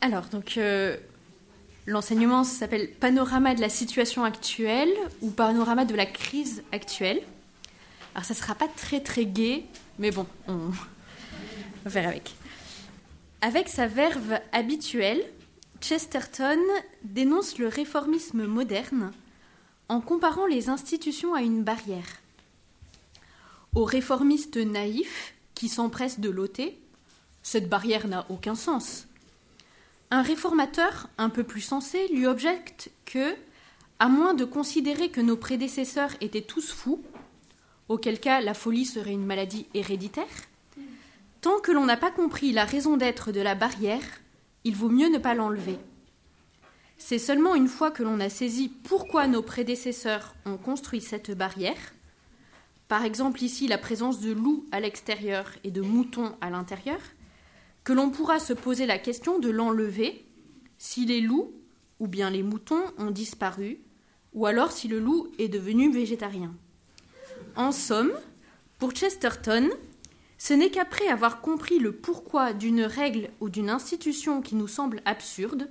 Alors, donc, euh, l'enseignement s'appelle Panorama de la situation actuelle ou Panorama de la crise actuelle. Alors, ça ne sera pas très très gai, mais bon, on va faire avec. Avec sa verve habituelle, Chesterton dénonce le réformisme moderne en comparant les institutions à une barrière. Aux réformistes naïfs qui s'empressent de l'ôter, cette barrière n'a aucun sens. Un réformateur un peu plus sensé lui objecte que, à moins de considérer que nos prédécesseurs étaient tous fous, auquel cas la folie serait une maladie héréditaire, tant que l'on n'a pas compris la raison d'être de la barrière, il vaut mieux ne pas l'enlever. C'est seulement une fois que l'on a saisi pourquoi nos prédécesseurs ont construit cette barrière, par exemple ici la présence de loups à l'extérieur et de moutons à l'intérieur, que l'on pourra se poser la question de l'enlever si les loups ou bien les moutons ont disparu, ou alors si le loup est devenu végétarien. En somme, pour Chesterton, ce n'est qu'après avoir compris le pourquoi d'une règle ou d'une institution qui nous semble absurde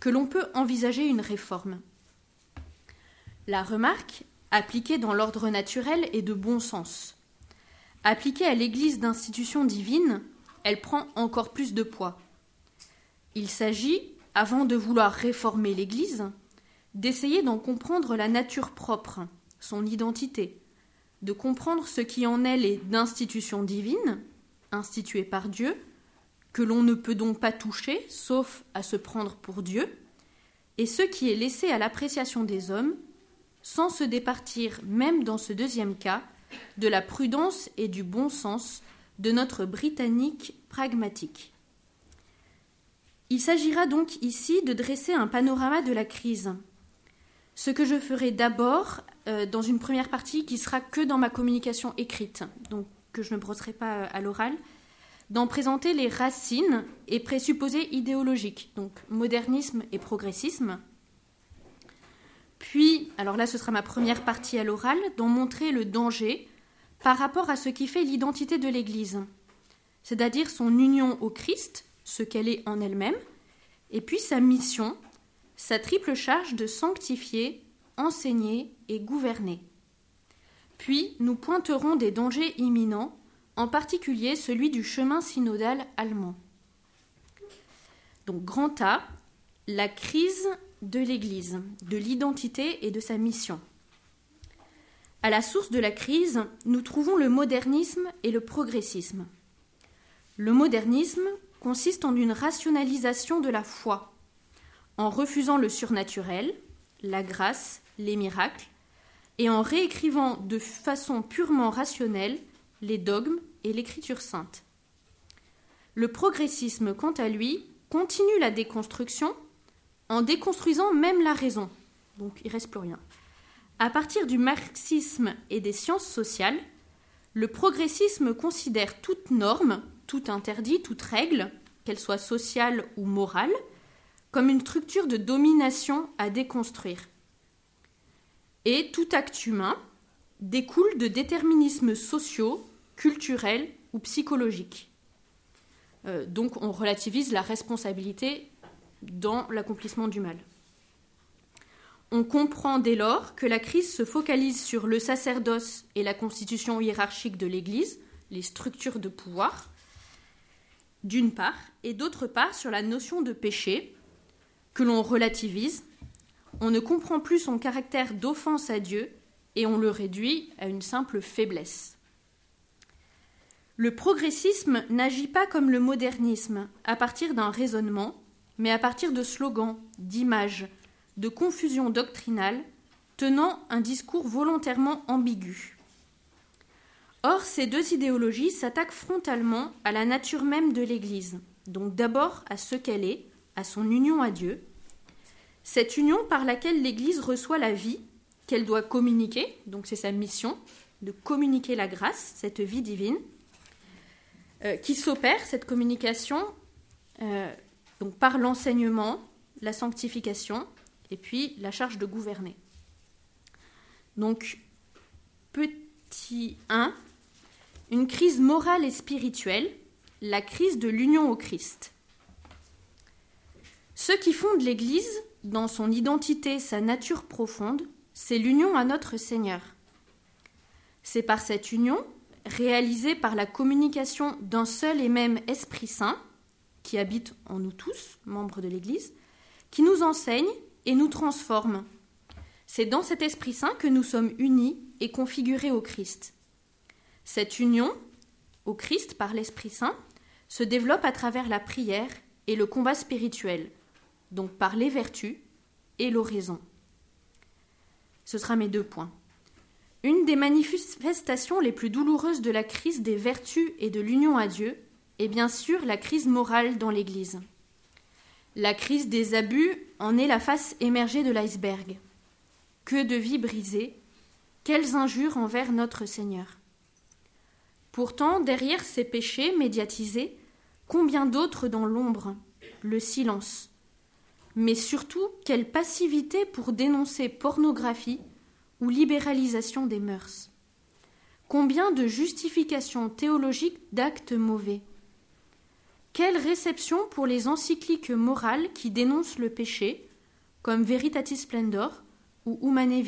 que l'on peut envisager une réforme. La remarque, appliquée dans l'ordre naturel, est de bon sens. Appliquée à l'Église d'institution divine, elle prend encore plus de poids. Il s'agit, avant de vouloir réformer l'Église, d'essayer d'en comprendre la nature propre, son identité, de comprendre ce qui en elle est d'institution divine, instituée par Dieu, que l'on ne peut donc pas toucher, sauf à se prendre pour Dieu, et ce qui est laissé à l'appréciation des hommes, sans se départir, même dans ce deuxième cas, de la prudence et du bon sens de notre Britannique pragmatique. Il s'agira donc ici de dresser un panorama de la crise. Ce que je ferai d'abord euh, dans une première partie qui sera que dans ma communication écrite, donc que je ne brosserai pas à l'oral, d'en présenter les racines et présupposés idéologiques, donc modernisme et progressisme. Puis, alors là ce sera ma première partie à l'oral, d'en montrer le danger par rapport à ce qui fait l'identité de l'Église, c'est-à-dire son union au Christ, ce qu'elle est en elle-même, et puis sa mission, sa triple charge de sanctifier, enseigner et gouverner. Puis nous pointerons des dangers imminents, en particulier celui du chemin synodal allemand. Donc grand A, la crise de l'Église, de l'identité et de sa mission. À la source de la crise, nous trouvons le modernisme et le progressisme. Le modernisme consiste en une rationalisation de la foi, en refusant le surnaturel, la grâce, les miracles, et en réécrivant de façon purement rationnelle les dogmes et l'écriture sainte. Le progressisme, quant à lui, continue la déconstruction en déconstruisant même la raison. Donc il reste plus rien. À partir du marxisme et des sciences sociales, le progressisme considère toute norme, tout interdit, toute règle, qu'elle soit sociale ou morale, comme une structure de domination à déconstruire. Et tout acte humain découle de déterminismes sociaux, culturels ou psychologiques. Euh, donc on relativise la responsabilité dans l'accomplissement du mal. On comprend dès lors que la crise se focalise sur le sacerdoce et la constitution hiérarchique de l'Église, les structures de pouvoir, d'une part, et d'autre part sur la notion de péché, que l'on relativise, on ne comprend plus son caractère d'offense à Dieu et on le réduit à une simple faiblesse. Le progressisme n'agit pas comme le modernisme, à partir d'un raisonnement, mais à partir de slogans, d'images, de confusion doctrinale, tenant un discours volontairement ambigu. Or, ces deux idéologies s'attaquent frontalement à la nature même de l'Église, donc d'abord à ce qu'elle est, à son union à Dieu, cette union par laquelle l'Église reçoit la vie qu'elle doit communiquer, donc c'est sa mission, de communiquer la grâce, cette vie divine, euh, qui s'opère, cette communication, euh, donc par l'enseignement, la sanctification, et puis la charge de gouverner. Donc, petit 1, une crise morale et spirituelle, la crise de l'union au Christ. Ce qui fonde l'Église, dans son identité, sa nature profonde, c'est l'union à notre Seigneur. C'est par cette union, réalisée par la communication d'un seul et même Esprit Saint, qui habite en nous tous, membres de l'Église, qui nous enseigne et nous transforme. C'est dans cet Esprit Saint que nous sommes unis et configurés au Christ. Cette union au Christ par l'Esprit Saint se développe à travers la prière et le combat spirituel, donc par les vertus et l'oraison. Ce sera mes deux points. Une des manifestations les plus douloureuses de la crise des vertus et de l'union à Dieu est bien sûr la crise morale dans l'Église. La crise des abus en est la face émergée de l'iceberg. Que de vies brisées, quelles injures envers notre Seigneur. Pourtant, derrière ces péchés médiatisés, combien d'autres dans l'ombre, le silence. Mais surtout, quelle passivité pour dénoncer pornographie ou libéralisation des mœurs. Combien de justifications théologiques d'actes mauvais. Quelle réception pour les encycliques morales qui dénoncent le péché, comme Veritatis Splendor ou Humane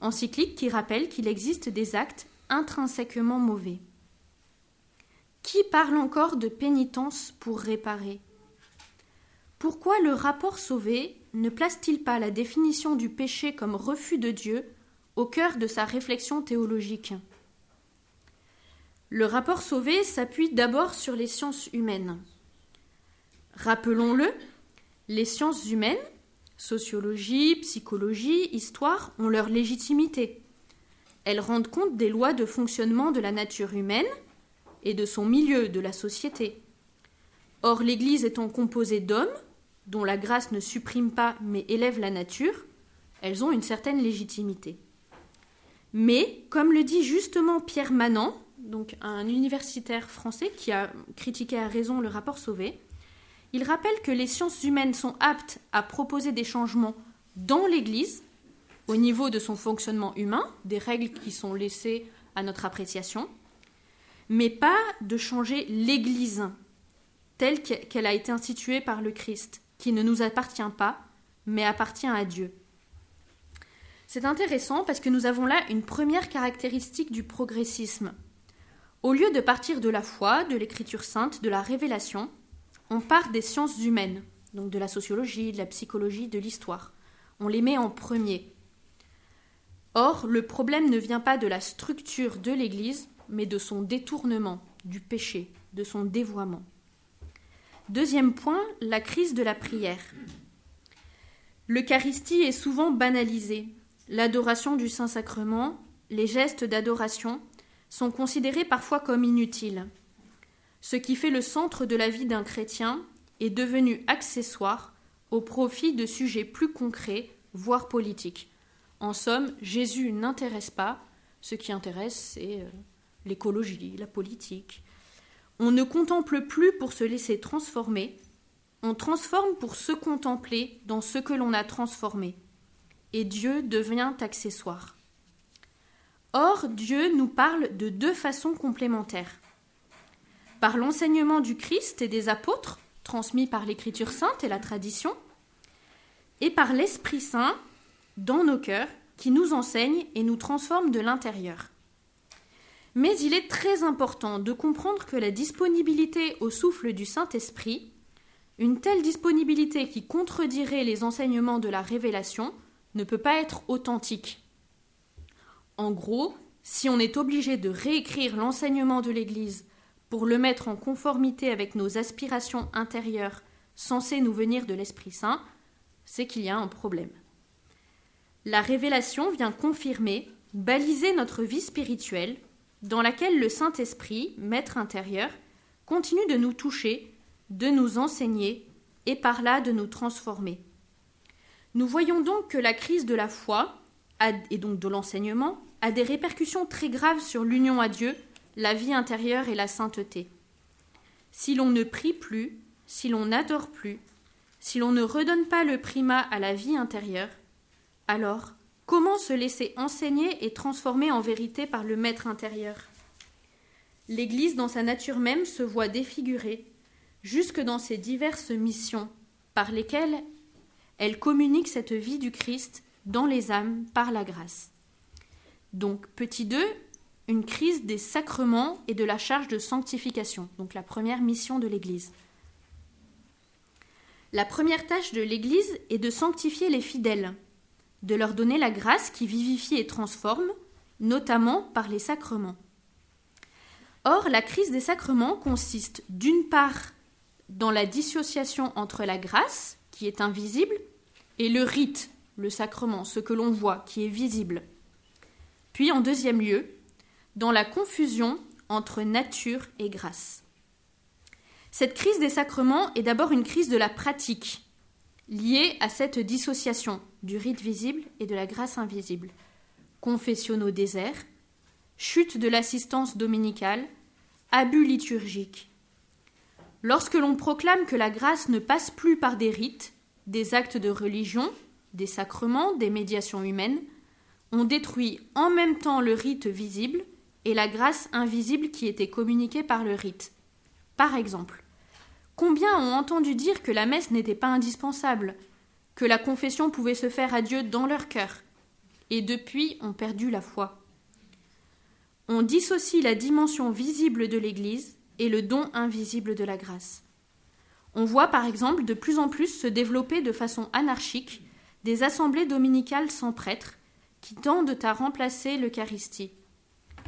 encycliques qui rappellent qu'il existe des actes intrinsèquement mauvais. Qui parle encore de pénitence pour réparer? Pourquoi le rapport sauvé ne place-t-il pas la définition du péché comme refus de Dieu au cœur de sa réflexion théologique? Le rapport sauvé s'appuie d'abord sur les sciences humaines. Rappelons-le, les sciences humaines, sociologie, psychologie, histoire, ont leur légitimité. Elles rendent compte des lois de fonctionnement de la nature humaine et de son milieu, de la société. Or, l'Église étant composée d'hommes, dont la grâce ne supprime pas mais élève la nature, elles ont une certaine légitimité. Mais, comme le dit justement Pierre Manant, donc un universitaire français qui a critiqué à raison le rapport Sauvé, il rappelle que les sciences humaines sont aptes à proposer des changements dans l'Église, au niveau de son fonctionnement humain, des règles qui sont laissées à notre appréciation, mais pas de changer l'Église telle qu'elle a été instituée par le Christ qui ne nous appartient pas, mais appartient à Dieu. C'est intéressant parce que nous avons là une première caractéristique du progressisme. Au lieu de partir de la foi, de l'écriture sainte, de la révélation, on part des sciences humaines, donc de la sociologie, de la psychologie, de l'histoire. On les met en premier. Or, le problème ne vient pas de la structure de l'Église, mais de son détournement, du péché, de son dévoiement. Deuxième point, la crise de la prière. L'Eucharistie est souvent banalisée. L'adoration du Saint-Sacrement, les gestes d'adoration sont considérés parfois comme inutiles. Ce qui fait le centre de la vie d'un chrétien est devenu accessoire au profit de sujets plus concrets, voire politiques. En somme, Jésus n'intéresse pas, ce qui intéresse, c'est euh, l'écologie, la politique, on ne contemple plus pour se laisser transformer, on transforme pour se contempler dans ce que l'on a transformé. Et Dieu devient accessoire. Or, Dieu nous parle de deux façons complémentaires. Par l'enseignement du Christ et des apôtres, transmis par l'Écriture sainte et la tradition, et par l'Esprit Saint dans nos cœurs, qui nous enseigne et nous transforme de l'intérieur. Mais il est très important de comprendre que la disponibilité au souffle du Saint-Esprit, une telle disponibilité qui contredirait les enseignements de la révélation, ne peut pas être authentique. En gros, si on est obligé de réécrire l'enseignement de l'Église pour le mettre en conformité avec nos aspirations intérieures censées nous venir de l'Esprit Saint, c'est qu'il y a un problème. La révélation vient confirmer, baliser notre vie spirituelle, dans laquelle le Saint-Esprit, maître intérieur, continue de nous toucher, de nous enseigner et par là de nous transformer. Nous voyons donc que la crise de la foi, et donc de l'enseignement, a des répercussions très graves sur l'union à Dieu, la vie intérieure et la sainteté. Si l'on ne prie plus, si l'on n'adore plus, si l'on ne redonne pas le primat à la vie intérieure, alors Comment se laisser enseigner et transformer en vérité par le Maître intérieur? L'Église, dans sa nature même, se voit défigurée, jusque dans ses diverses missions, par lesquels elle communique cette vie du Christ dans les âmes par la grâce. Donc, petit 2, une crise des sacrements et de la charge de sanctification, donc la première mission de l'Église. La première tâche de l'Église est de sanctifier les fidèles, de leur donner la grâce qui vivifie et transforme, notamment par les sacrements. Or, la crise des sacrements consiste d'une part dans la dissociation entre la grâce, qui est invisible, et le rite, le sacrement, ce que l'on voit, qui est visible. Puis, en deuxième lieu, dans la confusion entre nature et grâce. Cette crise des sacrements est d'abord une crise de la pratique, liée à cette dissociation du rite visible et de la grâce invisible. Confessionnaux déserts, chute de l'assistance dominicale, abus liturgiques. Lorsque l'on proclame que la grâce ne passe plus par des rites, des actes de religion, des sacrements, des médiations humaines, on détruit en même temps le rite visible et la grâce invisible qui était communiquée par le rite. Par exemple, combien ont entendu dire que la messe n'était pas indispensable, que la confession pouvait se faire à Dieu dans leur cœur, et depuis ont perdu la foi. On dissocie la dimension visible de l'Église et le don invisible de la grâce. On voit par exemple de plus en plus se développer de façon anarchique des assemblées dominicales sans prêtre qui tendent à remplacer l'Eucharistie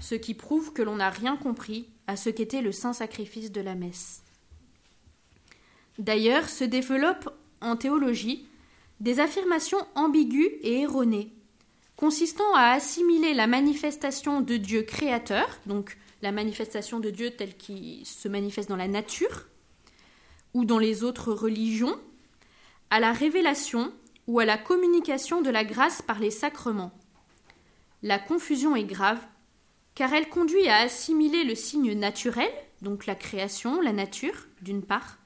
ce qui prouve que l'on n'a rien compris à ce qu'était le saint sacrifice de la messe. D'ailleurs, se développent en théologie des affirmations ambiguës et erronées, consistant à assimiler la manifestation de Dieu créateur, donc la manifestation de Dieu telle qu'il se manifeste dans la nature ou dans les autres religions, à la révélation ou à la communication de la grâce par les sacrements. La confusion est grave car elle conduit à assimiler le signe naturel, donc la création, la nature, d'une part,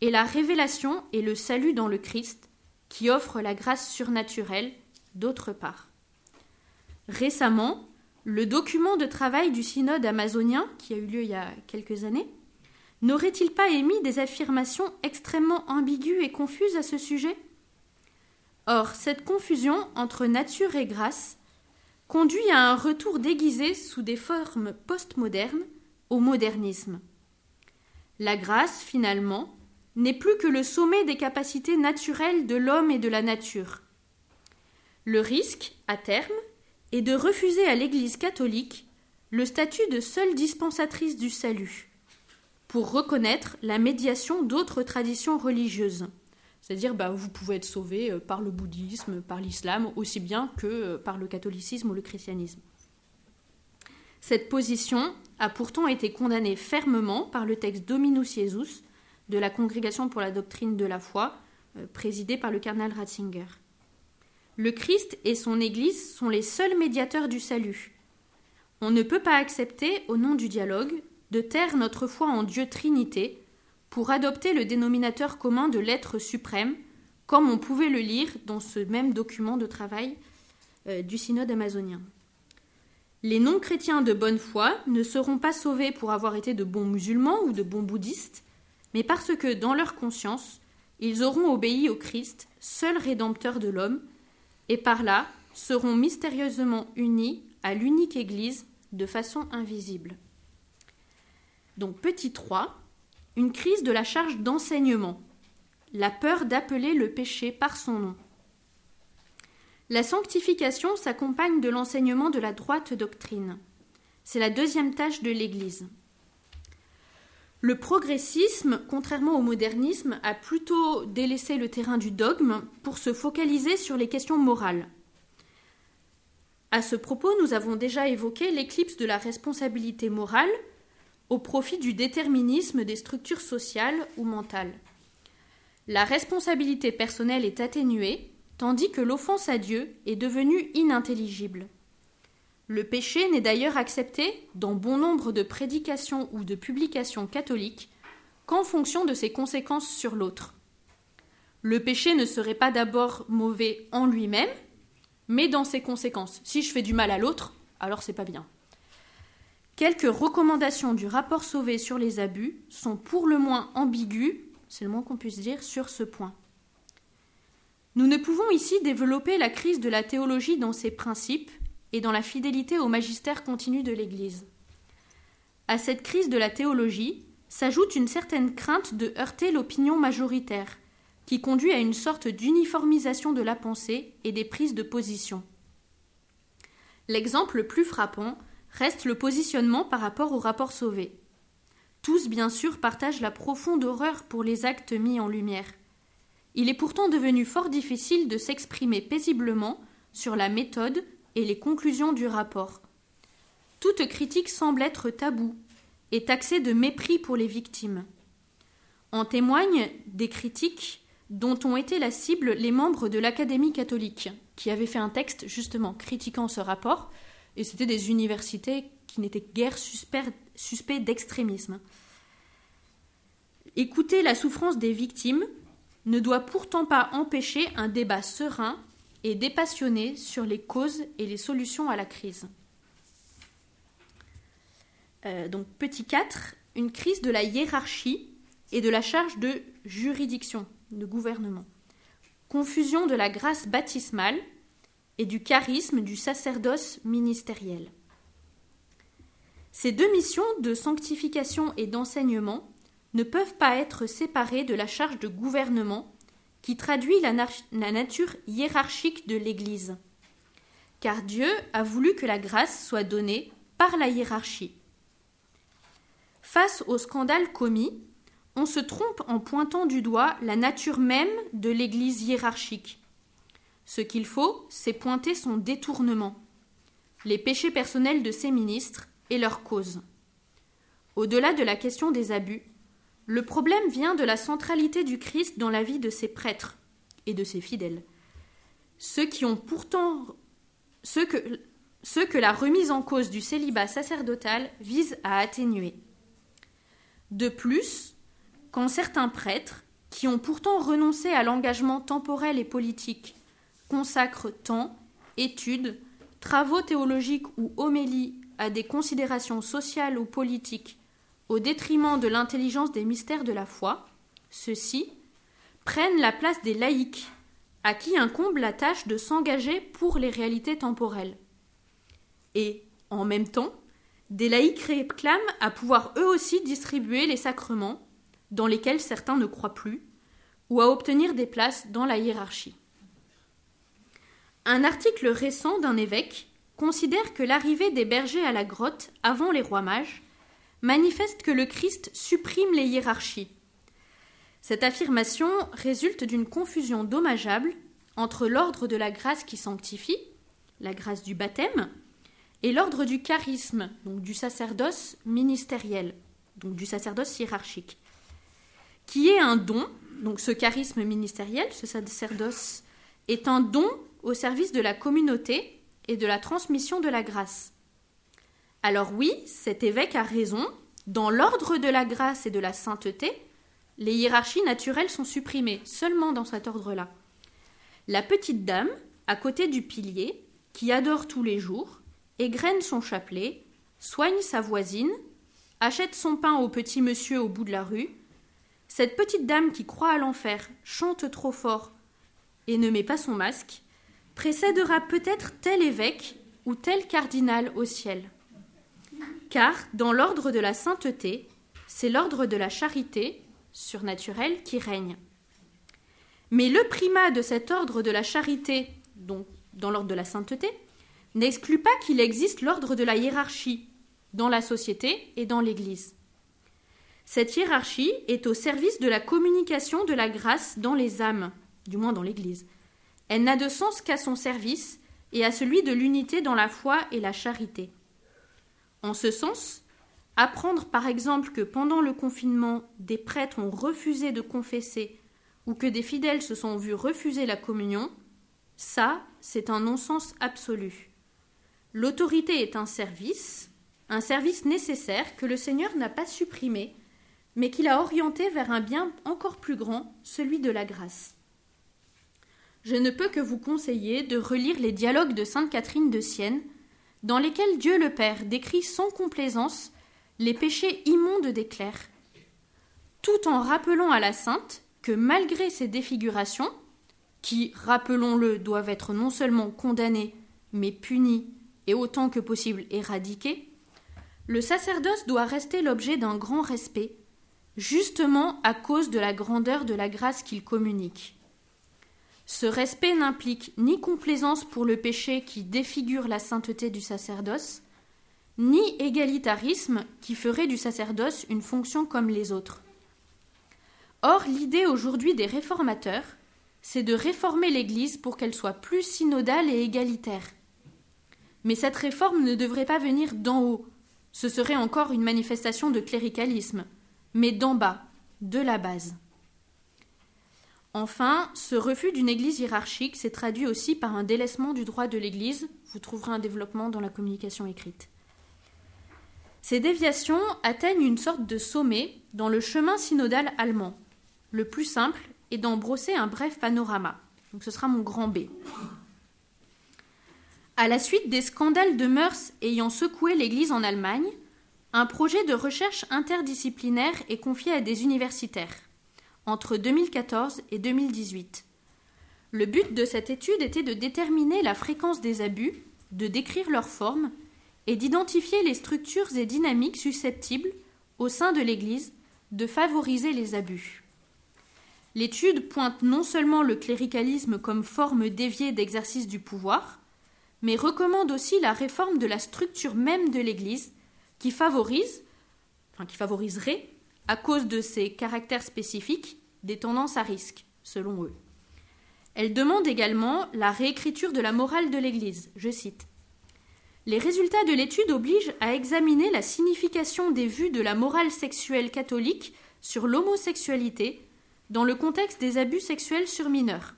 et la révélation et le salut dans le Christ, qui offre la grâce surnaturelle, d'autre part. Récemment, le document de travail du synode amazonien, qui a eu lieu il y a quelques années, n'aurait-il pas émis des affirmations extrêmement ambiguës et confuses à ce sujet? Or, cette confusion entre nature et grâce conduit à un retour déguisé sous des formes postmodernes au modernisme. La grâce, finalement, n'est plus que le sommet des capacités naturelles de l'homme et de la nature. Le risque, à terme, est de refuser à l'Église catholique le statut de seule dispensatrice du salut, pour reconnaître la médiation d'autres traditions religieuses. C'est-à-dire, bah, vous pouvez être sauvé euh, par le bouddhisme, par l'islam, aussi bien que euh, par le catholicisme ou le christianisme. Cette position a pourtant été condamnée fermement par le texte Dominus Jesus de la Congrégation pour la doctrine de la foi, euh, présidée par le cardinal Ratzinger. Le Christ et son Église sont les seuls médiateurs du salut. On ne peut pas accepter, au nom du dialogue, de taire notre foi en Dieu Trinité, pour adopter le dénominateur commun de l'être suprême, comme on pouvait le lire dans ce même document de travail euh, du synode amazonien. Les non-chrétiens de bonne foi ne seront pas sauvés pour avoir été de bons musulmans ou de bons bouddhistes, mais parce que, dans leur conscience, ils auront obéi au Christ, seul rédempteur de l'homme, et par là seront mystérieusement unis à l'unique Église de façon invisible. Donc petit 3, une crise de la charge d'enseignement, la peur d'appeler le péché par son nom. La sanctification s'accompagne de l'enseignement de la droite doctrine. C'est la deuxième tâche de l'Église. Le progressisme, contrairement au modernisme, a plutôt délaissé le terrain du dogme pour se focaliser sur les questions morales. À ce propos, nous avons déjà évoqué l'éclipse de la responsabilité morale au profit du déterminisme des structures sociales ou mentales. La responsabilité personnelle est atténuée, tandis que l'offense à Dieu est devenue inintelligible. Le péché n'est d'ailleurs accepté, dans bon nombre de prédications ou de publications catholiques, qu'en fonction de ses conséquences sur l'autre. Le péché ne serait pas d'abord mauvais en lui-même, mais dans ses conséquences. Si je fais du mal à l'autre, alors c'est pas bien. Quelques recommandations du rapport Sauvé sur les abus sont pour le moins ambiguës, c'est le moins qu'on puisse dire, sur ce point. Nous ne pouvons ici développer la crise de la théologie dans ses principes et dans la fidélité au magistère continu de l'Église. À cette crise de la théologie s'ajoute une certaine crainte de heurter l'opinion majoritaire, qui conduit à une sorte d'uniformisation de la pensée et des prises de position. L'exemple le plus frappant reste le positionnement par rapport au rapport Sauvé. Tous, bien sûr, partagent la profonde horreur pour les actes mis en lumière. Il est pourtant devenu fort difficile de s'exprimer paisiblement sur la méthode et les conclusions du rapport. Toute critique semble être taboue et taxée de mépris pour les victimes. En témoignent des critiques dont ont été la cible les membres de l'Académie catholique, qui avaient fait un texte justement critiquant ce rapport, et c'était des universités qui n'étaient guère suspects d'extrémisme. Écouter la souffrance des victimes ne doit pourtant pas empêcher un débat serein et dépassionné sur les causes et les solutions à la crise. Euh, donc petit 4, une crise de la hiérarchie et de la charge de juridiction, de gouvernement. Confusion de la grâce baptismale et du charisme du sacerdoce ministériel. Ces deux missions de sanctification et d'enseignement ne peuvent pas être séparés de la charge de gouvernement qui traduit la nature hiérarchique de l'Église. Car Dieu a voulu que la grâce soit donnée par la hiérarchie. Face au scandale commis, on se trompe en pointant du doigt la nature même de l'Église hiérarchique. Ce qu'il faut, c'est pointer son détournement, les péchés personnels de ses ministres et leurs causes. Au-delà de la question des abus, le problème vient de la centralité du Christ dans la vie de ses prêtres et de ses fidèles. Ceux qui ont pourtant ceux ceux que la remise en cause du célibat sacerdotal vise à atténuer. De plus, quand certains prêtres, qui ont pourtant renoncé à l'engagement temporel et politique, consacrent temps, études, travaux théologiques ou homélies à des considérations sociales ou politiques au détriment de l'intelligence des mystères de la foi, ceux-ci prennent la place des laïcs, à qui incombe la tâche de s'engager pour les réalités temporelles. Et, en même temps, des laïcs réclament à pouvoir eux aussi distribuer les sacrements, dans lesquels certains ne croient plus, ou à obtenir des places dans la hiérarchie. Un article récent d'un évêque considère que l'arrivée des bergers à la grotte avant les rois mages manifeste que le Christ supprime les hiérarchies. Cette affirmation résulte d'une confusion dommageable entre l'ordre de la grâce qui sanctifie, la grâce du baptême, et l'ordre du charisme, donc du sacerdoce ministériel, donc du sacerdoce hiérarchique, qui est un don, donc ce charisme ministériel, ce sacerdoce, est un don au service de la communauté et de la transmission de la grâce. Alors oui, cet évêque a raison, dans l'ordre de la grâce et de la sainteté, les hiérarchies naturelles sont supprimées, seulement dans cet ordre-là. La petite dame, à côté du pilier, qui adore tous les jours, égrène son chapelet, soigne sa voisine, achète son pain au petit monsieur au bout de la rue, cette petite dame qui croit à l'enfer, chante trop fort et ne met pas son masque, précédera peut-être tel évêque ou tel cardinal au ciel car dans l'ordre de la sainteté, c'est l'ordre de la charité surnaturelle qui règne. Mais le primat de cet ordre de la charité, donc dans l'ordre de la sainteté, n'exclut pas qu'il existe l'ordre de la hiérarchie dans la société et dans l'Église. Cette hiérarchie est au service de la communication de la grâce dans les âmes, du moins dans l'Église. Elle n'a de sens qu'à son service et à celui de l'unité dans la foi et la charité. En ce sens, apprendre par exemple que pendant le confinement, des prêtres ont refusé de confesser ou que des fidèles se sont vus refuser la communion, ça, c'est un non-sens absolu. L'autorité est un service, un service nécessaire que le Seigneur n'a pas supprimé, mais qu'il a orienté vers un bien encore plus grand, celui de la grâce. Je ne peux que vous conseiller de relire les dialogues de Sainte Catherine de Sienne, dans lesquels Dieu le Père décrit sans complaisance les péchés immondes des clercs, tout en rappelant à la sainte que malgré ces défigurations, qui, rappelons-le, doivent être non seulement condamnés, mais punis et autant que possible éradiqués, le sacerdoce doit rester l'objet d'un grand respect, justement à cause de la grandeur de la grâce qu'il communique. Ce respect n'implique ni complaisance pour le péché qui défigure la sainteté du sacerdoce, ni égalitarisme qui ferait du sacerdoce une fonction comme les autres. Or, l'idée aujourd'hui des réformateurs, c'est de réformer l'Église pour qu'elle soit plus synodale et égalitaire. Mais cette réforme ne devrait pas venir d'en haut, ce serait encore une manifestation de cléricalisme, mais d'en bas, de la base. Enfin, ce refus d'une Église hiérarchique s'est traduit aussi par un délaissement du droit de l'Église, vous trouverez un développement dans la communication écrite. Ces déviations atteignent une sorte de sommet dans le chemin synodal allemand. Le plus simple et d'en brosser un bref panorama. Donc ce sera mon grand B. À la suite des scandales de mœurs ayant secoué l'Église en Allemagne, un projet de recherche interdisciplinaire est confié à des universitaires entre 2014 et 2018. Le but de cette étude était de déterminer la fréquence des abus, de décrire leur forme et d'identifier les structures et dynamiques susceptibles, au sein de l'Église, de favoriser les abus. L'étude pointe non seulement le cléricalisme comme forme déviée d'exercice du pouvoir, mais recommande aussi la réforme de la structure même de l'Église, qui favorise, enfin qui favoriserait, à cause de ses caractères spécifiques, des tendances à risque, selon eux. Elle demande également la réécriture de la morale de l'Église. Je cite. Les résultats de l'étude obligent à examiner la signification des vues de la morale sexuelle catholique sur l'homosexualité dans le contexte des abus sexuels sur mineurs.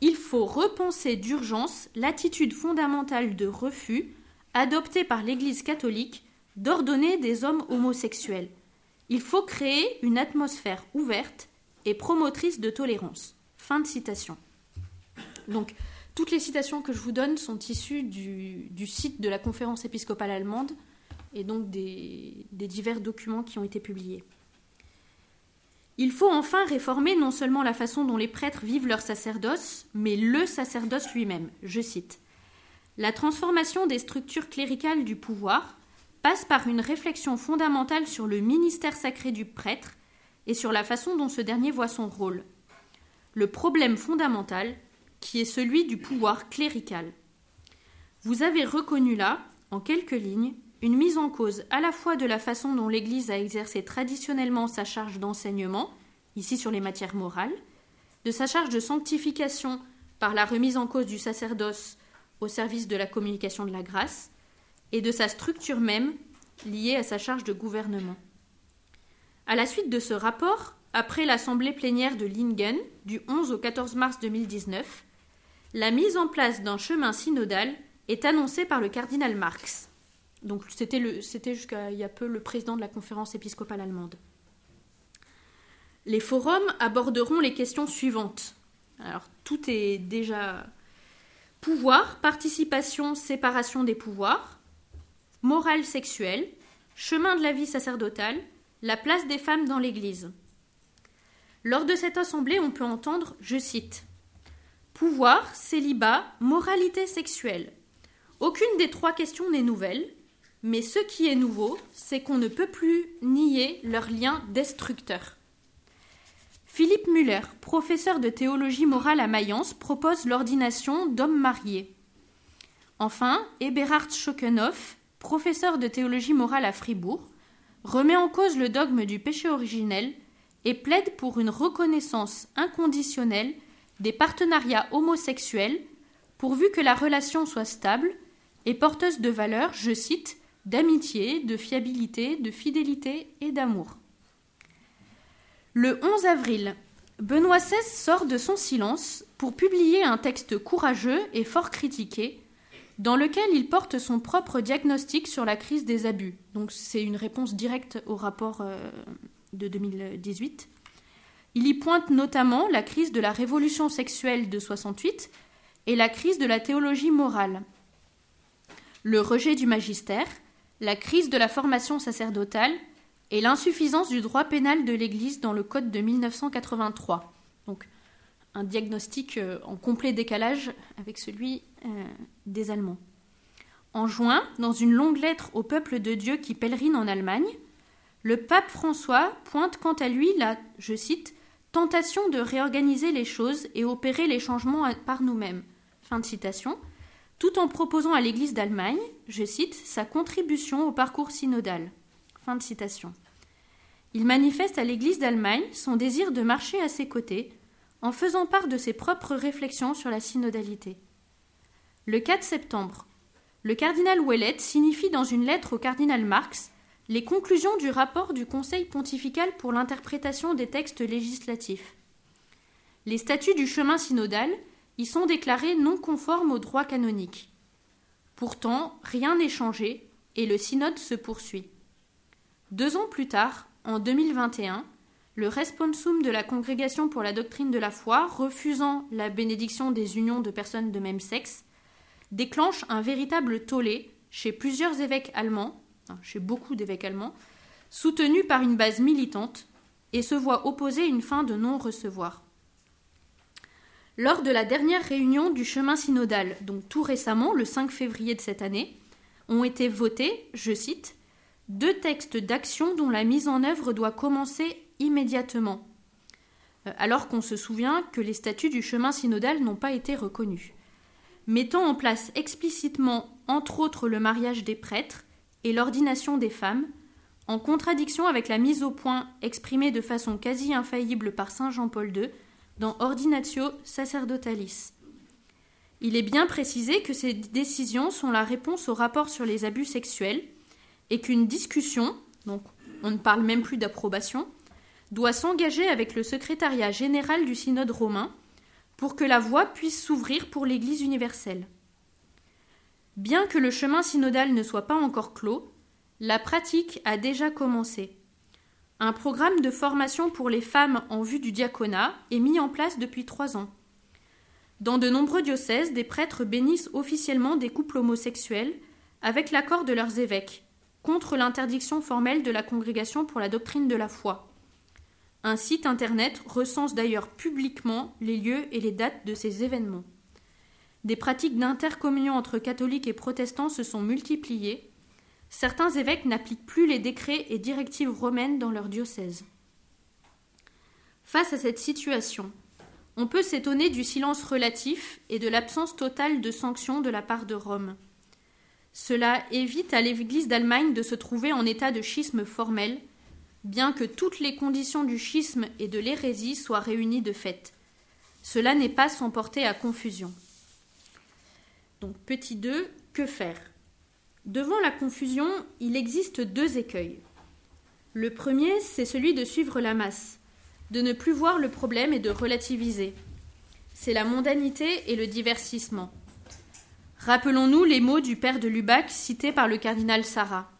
Il faut repenser d'urgence l'attitude fondamentale de refus adoptée par l'Église catholique d'ordonner des hommes homosexuels. Il faut créer une atmosphère ouverte et promotrice de tolérance. Fin de citation. Donc, toutes les citations que je vous donne sont issues du, site de la conférence épiscopale allemande et donc des divers documents qui ont été publiés. Il faut enfin réformer non seulement la façon dont les prêtres vivent leur sacerdoce, mais le sacerdoce lui-même. Je cite. La transformation des structures cléricales du pouvoir passe par une réflexion fondamentale sur le ministère sacré du prêtre et sur la façon dont ce dernier voit son rôle. Le problème fondamental, qui est celui du pouvoir clérical. Vous avez reconnu là, en quelques lignes, une mise en cause à la fois de la façon dont l'Église a exercé traditionnellement sa charge d'enseignement, ici sur les matières morales, de sa charge de sanctification par la remise en cause du sacerdoce au service de la communication de la grâce, et de sa structure même liée à sa charge de gouvernement. À la suite de ce rapport, après l'assemblée plénière de Lingen du 11 au 14 mars 2019, la mise en place d'un chemin synodal est annoncée par le cardinal Marx. Donc c'était, jusqu'à il y a peu le président de la conférence épiscopale allemande. Les forums aborderont les questions suivantes. Alors tout est déjà pouvoir, participation, séparation des pouvoirs, morale sexuelle, chemin de la vie sacerdotale, la place des femmes dans l'Église. Lors de cette assemblée, on peut entendre, je cite, Pouvoir, célibat, moralité sexuelle. Aucune des trois questions n'est nouvelle, mais ce qui est nouveau, c'est qu'on ne peut plus nier leur lien destructeur. Philippe Muller, professeur de théologie morale à Mayence, propose l'ordination d'hommes mariés. Enfin, Eberhard Schockenhoff, professeur de théologie morale à Fribourg, remet en cause le dogme du péché originel et plaide pour une reconnaissance inconditionnelle des partenariats homosexuels pourvu que la relation soit stable et porteuse de valeurs, je cite, d'amitié, de fiabilité, de fidélité et d'amour. Le 11 avril, Benoît XVI sort de son silence pour publier un texte courageux et fort critiqué, dans lequel il porte son propre diagnostic sur la crise des abus. Donc c'est une réponse directe au rapport euh, de 2018. Il y pointe notamment la crise de la révolution sexuelle de 68 et la crise de la théologie morale, le rejet du magistère, la crise de la formation sacerdotale et l'insuffisance du droit pénal de l'Église dans le Code de 1983. Donc, un diagnostic euh, en complet décalage avec celui euh, des Allemands. En juin, dans une longue lettre au peuple de Dieu qui pèlerine en Allemagne, le pape François pointe quant à lui la, je cite, tentation de réorganiser les choses et opérer les changements par nous-mêmes. Fin de citation. Tout en proposant à l'Église d'Allemagne, je cite, sa contribution au parcours synodal. Fin de citation. Il manifeste à l'Église d'Allemagne son désir de marcher à ses côtés, en faisant part de ses propres réflexions sur la synodalité. Le 4 septembre, le cardinal Ouellet signifie dans une lettre au cardinal Marx les conclusions du rapport du Conseil pontifical pour l'interprétation des textes législatifs. Les statuts du chemin synodal y sont déclarés non conformes au droit canonique. Pourtant, rien n'est changé et le synode se poursuit. Deux ans plus tard, en 2021, le responsum de la Congrégation pour la doctrine de la foi, refusant la bénédiction des unions de personnes de même sexe, déclenche un véritable tollé chez plusieurs évêques allemands chez beaucoup d'évêques allemands, soutenu par une base militante, et se voit opposer une fin de non-recevoir. Lors de la dernière réunion du chemin synodal, donc tout récemment, le 5 février de cette année, ont été votés, je cite, deux textes d'action dont la mise en œuvre doit commencer immédiatement, euh, alors qu'on se souvient que les statuts du chemin synodal n'ont pas été reconnus, mettant en place explicitement, entre autres, le mariage des prêtres et l'ordination des femmes, en contradiction avec la mise au point exprimée de façon quasi infaillible par saint Jean-Paul II dans Ordinatio Sacerdotalis. Il est bien précisé que ces décisions sont la réponse au rapport sur les abus sexuels et qu'une discussion, donc on ne parle même plus d'approbation, doit s'engager avec le secrétariat général du synode romain pour que la voie puisse s'ouvrir pour l'Église universelle. Bien que le chemin synodal ne soit pas encore clos, la pratique a déjà commencé. Un programme de formation pour les femmes en vue du diaconat est mis en place depuis trois ans. Dans de nombreux diocèses, des prêtres bénissent officiellement des couples homosexuels avec l'accord de leurs évêques, contre l'interdiction formelle de la Congrégation pour la doctrine de la foi. Un site internet recense d'ailleurs publiquement les lieux et les dates de ces événements. Des pratiques d'intercommunion entre catholiques et protestants se sont multipliées. Certains évêques n'appliquent plus les décrets et directives romaines dans leur diocèse. Face à cette situation, on peut s'étonner du silence relatif et de l'absence totale de sanctions de la part de Rome. Cela évite à l'Église d'Allemagne de se trouver en état de schisme formel, bien que toutes les conditions du schisme et de l'hérésie soient réunies de fait. Cela n'est pas sans porter à confusion. Donc petit 2, que faire? Devant la confusion, il existe deux écueils. Le premier, c'est celui de suivre la masse, de ne plus voir le problème et de relativiser. C'est la mondanité et le divertissement. Rappelons-nous les mots du père de Lubac cités par le cardinal Sarah.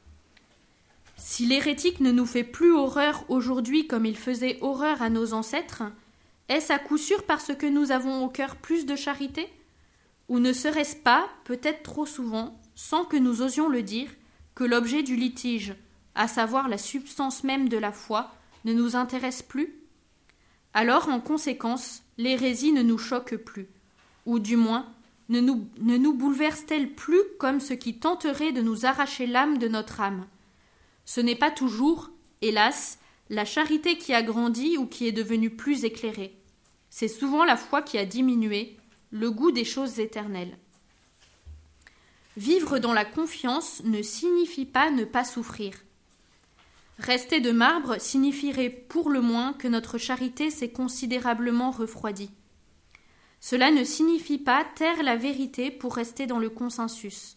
Si l'hérétique ne nous fait plus horreur aujourd'hui comme il faisait horreur à nos ancêtres, est-ce à coup sûr parce que nous avons au cœur plus de charité? Ou ne serait-ce pas, peut-être trop souvent, sans que nous osions le dire, que l'objet du litige, à savoir la substance même de la foi, ne nous intéresse plus? Alors, en conséquence, l'hérésie ne nous choque plus, ou du moins ne nous, ne nous bouleverse-t-elle plus comme ce qui tenterait de nous arracher l'âme de notre âme? Ce n'est pas toujours, hélas, la charité qui a grandi ou qui est devenue plus éclairée. C'est souvent la foi qui a diminué, le goût des choses éternelles. Vivre dans la confiance ne signifie pas ne pas souffrir. Rester de marbre signifierait pour le moins que notre charité s'est considérablement refroidie. Cela ne signifie pas taire la vérité pour rester dans le consensus,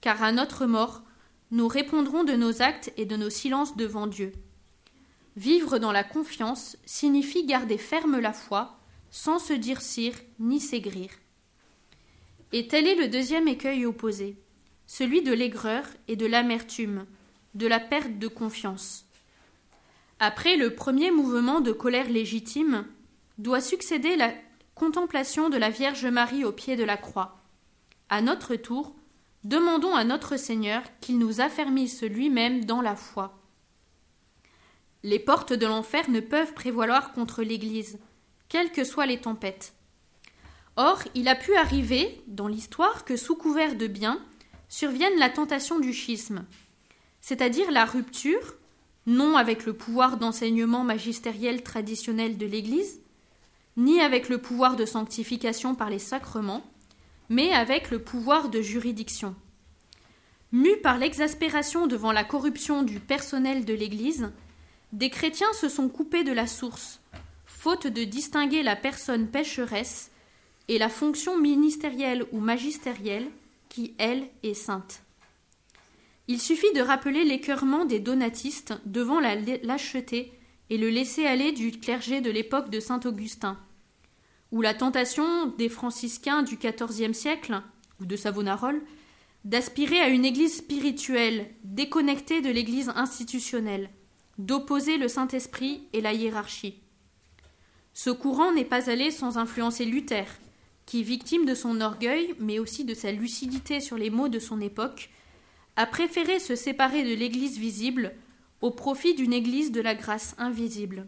car à notre mort, nous répondrons de nos actes et de nos silences devant Dieu. Vivre dans la confiance signifie garder ferme la foi sans se dircir ni s'aigrir. Et tel est le deuxième écueil opposé, celui de l'aigreur et de l'amertume, de la perte de confiance. Après le premier mouvement de colère légitime, doit succéder la contemplation de la Vierge Marie au pied de la croix. À notre tour, demandons à notre Seigneur qu'il nous affermisse lui-même dans la foi. Les portes de l'enfer ne peuvent prévaloir contre l'Église, quelles que soient les tempêtes. Or, il a pu arriver, dans l'histoire, que sous couvert de bien, survienne la tentation du schisme, c'est-à-dire la rupture, non avec le pouvoir d'enseignement magistériel traditionnel de l'Église, ni avec le pouvoir de sanctification par les sacrements, mais avec le pouvoir de juridiction. Mus par l'exaspération devant la corruption du personnel de l'Église, des chrétiens se sont coupés de la source, faute de distinguer la personne pécheresse et la fonction ministérielle ou magistérielle qui, elle, est sainte. Il suffit de rappeler l'écœurement des donatistes devant la lâcheté et le laisser-aller du clergé de l'époque de saint Augustin, ou la tentation des franciscains du XIVe siècle, ou de Savonarole, d'aspirer à une Église spirituelle, déconnectée de l'Église institutionnelle, d'opposer le Saint-Esprit et la hiérarchie. Ce courant n'est pas allé sans influencer Luther, qui, victime de son orgueil, mais aussi de sa lucidité sur les maux de son époque, a préféré se séparer de l'Église visible au profit d'une Église de la grâce invisible.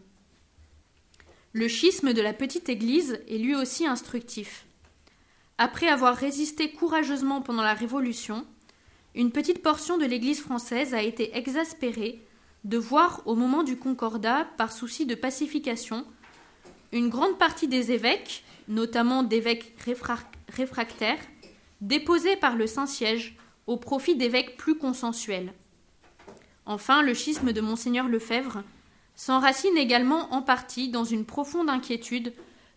Le schisme de la petite Église est lui aussi instructif. Après avoir résisté courageusement pendant la Révolution, une petite portion de l'Église française a été exaspérée de voir, au moment du Concordat, par souci de pacification, une grande partie des évêques, notamment d'évêques réfractaires, déposés par le Saint-Siège au profit d'évêques plus consensuels. Enfin, le schisme de Monseigneur Lefebvre s'enracine également en partie dans une profonde inquiétude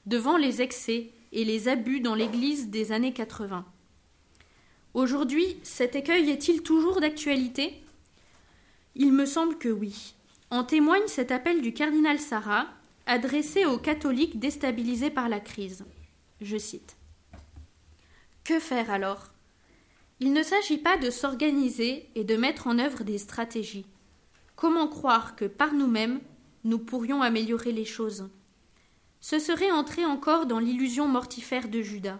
devant les excès et les abus dans l'Église des années 80. Aujourd'hui, cet écueil est-il toujours d'actualité? Il me semble que oui. En témoigne cet appel du cardinal Sarah, adressé aux catholiques déstabilisés par la crise. Je cite. Que faire alors? Il ne s'agit pas de s'organiser et de mettre en œuvre des stratégies. Comment croire que par nous-mêmes, nous pourrions améliorer les choses? Ce serait entrer encore dans l'illusion mortifère de Judas.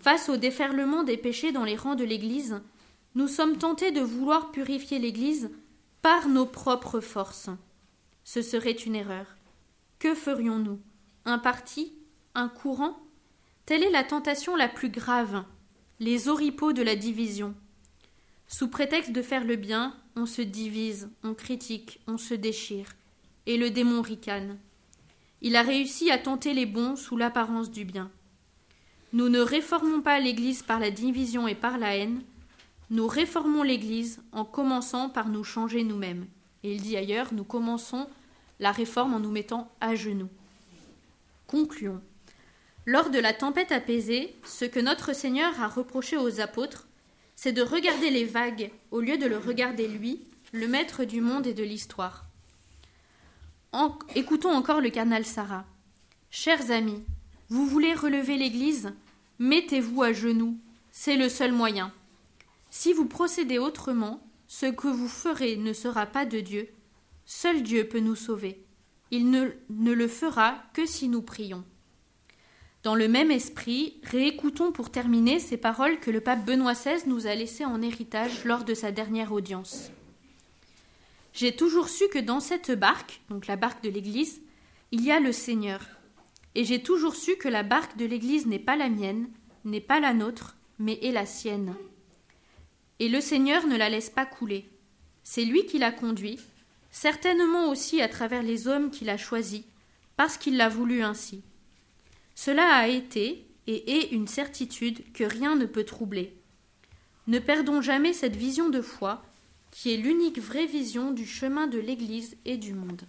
Face au déferlement des péchés dans les rangs de l'Église, nous sommes tentés de vouloir purifier l'Église par nos propres forces. Ce serait une erreur. Que ferions-nous? Un parti? Un courant? Telle est la tentation la plus grave, les oripeaux de la division. Sous prétexte de faire le bien, on se divise, on critique, on se déchire, et le démon ricane. Il a réussi à tenter les bons sous l'apparence du bien. Nous ne réformons pas l'Église par la division et par la haine, nous réformons l'Église en commençant par nous changer nous-mêmes. Et il dit ailleurs, nous commençons la réforme en nous mettant à genoux. Concluons. Lors de la tempête apaisée, ce que notre Seigneur a reproché aux apôtres, c'est de regarder les vagues au lieu de le regarder lui, le maître du monde et de l'histoire écoutons encore le cardinal Sarah. Chers amis, vous voulez relever l'Église? Mettez-vous à genoux, c'est le seul moyen. Si vous procédez autrement, ce que vous ferez ne sera pas de Dieu. Seul Dieu peut nous sauver. Il ne le fera que si nous prions. Dans le même esprit, réécoutons pour terminer ces paroles que le pape Benoît XVI nous a laissées en héritage lors de sa dernière audience. J'ai toujours su que dans cette barque, donc la barque de l'Église, il y a le Seigneur. Et j'ai toujours su que la barque de l'Église n'est pas la mienne, n'est pas la nôtre, mais est la sienne. Et le Seigneur ne la laisse pas couler. C'est lui qui l'a conduit, certainement aussi à travers les hommes qu'il a choisis, parce qu'il l'a voulu ainsi. Cela a été et est une certitude que rien ne peut troubler. Ne perdons jamais cette vision de foi qui est l'unique vraie vision du chemin de l'Église et du monde.